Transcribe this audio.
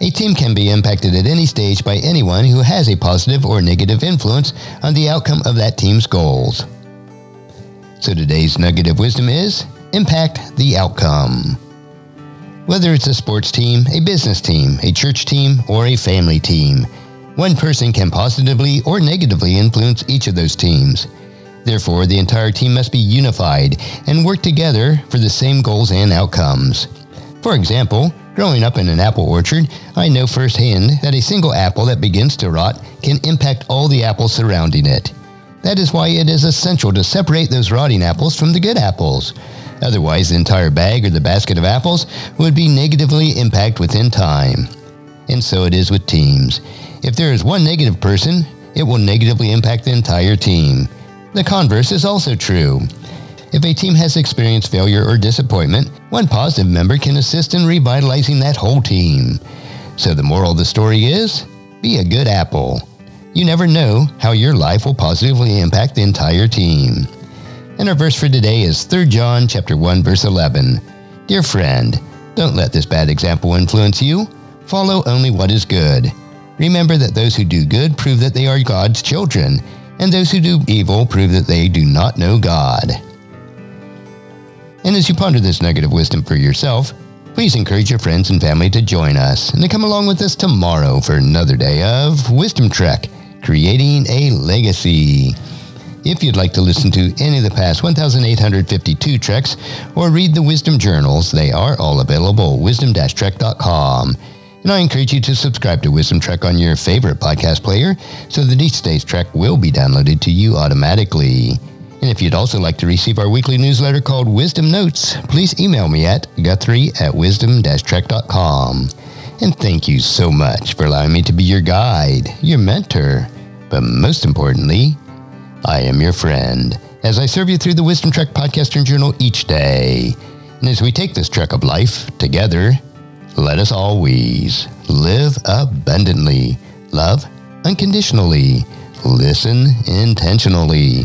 a team can be impacted at any stage by anyone who has a positive or negative influence on the outcome of that team's goals. So today's nugget of wisdom is impact the outcome. Whether it's a sports team, a business team, a church team, or a family team, one person can positively or negatively influence each of those teams. Therefore, the entire team must be unified and work together for the same goals and outcomes. For example, Growing up in an apple orchard, I know firsthand that a single apple that begins to rot can impact all the apples surrounding it. That is why it is essential to separate those rotting apples from the good apples. Otherwise, the entire bag or the basket of apples would be negatively impacted within time. And so it is with teams. If there is one negative person, it will negatively impact the entire team. The converse is also true. If a team has experienced failure or disappointment, one positive member can assist in revitalizing that whole team. So the moral of the story is be a good apple. You never know how your life will positively impact the entire team. And our verse for today is 3 John chapter 1 verse 11. Dear friend, don't let this bad example influence you. Follow only what is good. Remember that those who do good prove that they are God's children, and those who do evil prove that they do not know God. And as you ponder this nugget of wisdom for yourself, please encourage your friends and family to join us and to come along with us tomorrow for another day of Wisdom Trek, creating a legacy. If you'd like to listen to any of the past 1,852 treks or read the Wisdom Journals, they are all available at wisdom-trek.com. And I encourage you to subscribe to Wisdom Trek on your favorite podcast player so that each day's trek will be downloaded to you automatically. And if you'd also like to receive our weekly newsletter called Wisdom Notes, please email me at guthrie at wisdom-trek.com. And thank you so much for allowing me to be your guide, your mentor, but most importantly, I am your friend as I serve you through the Wisdom Trek podcast and journal each day. And as we take this trek of life together, let us always live abundantly, love unconditionally, listen intentionally,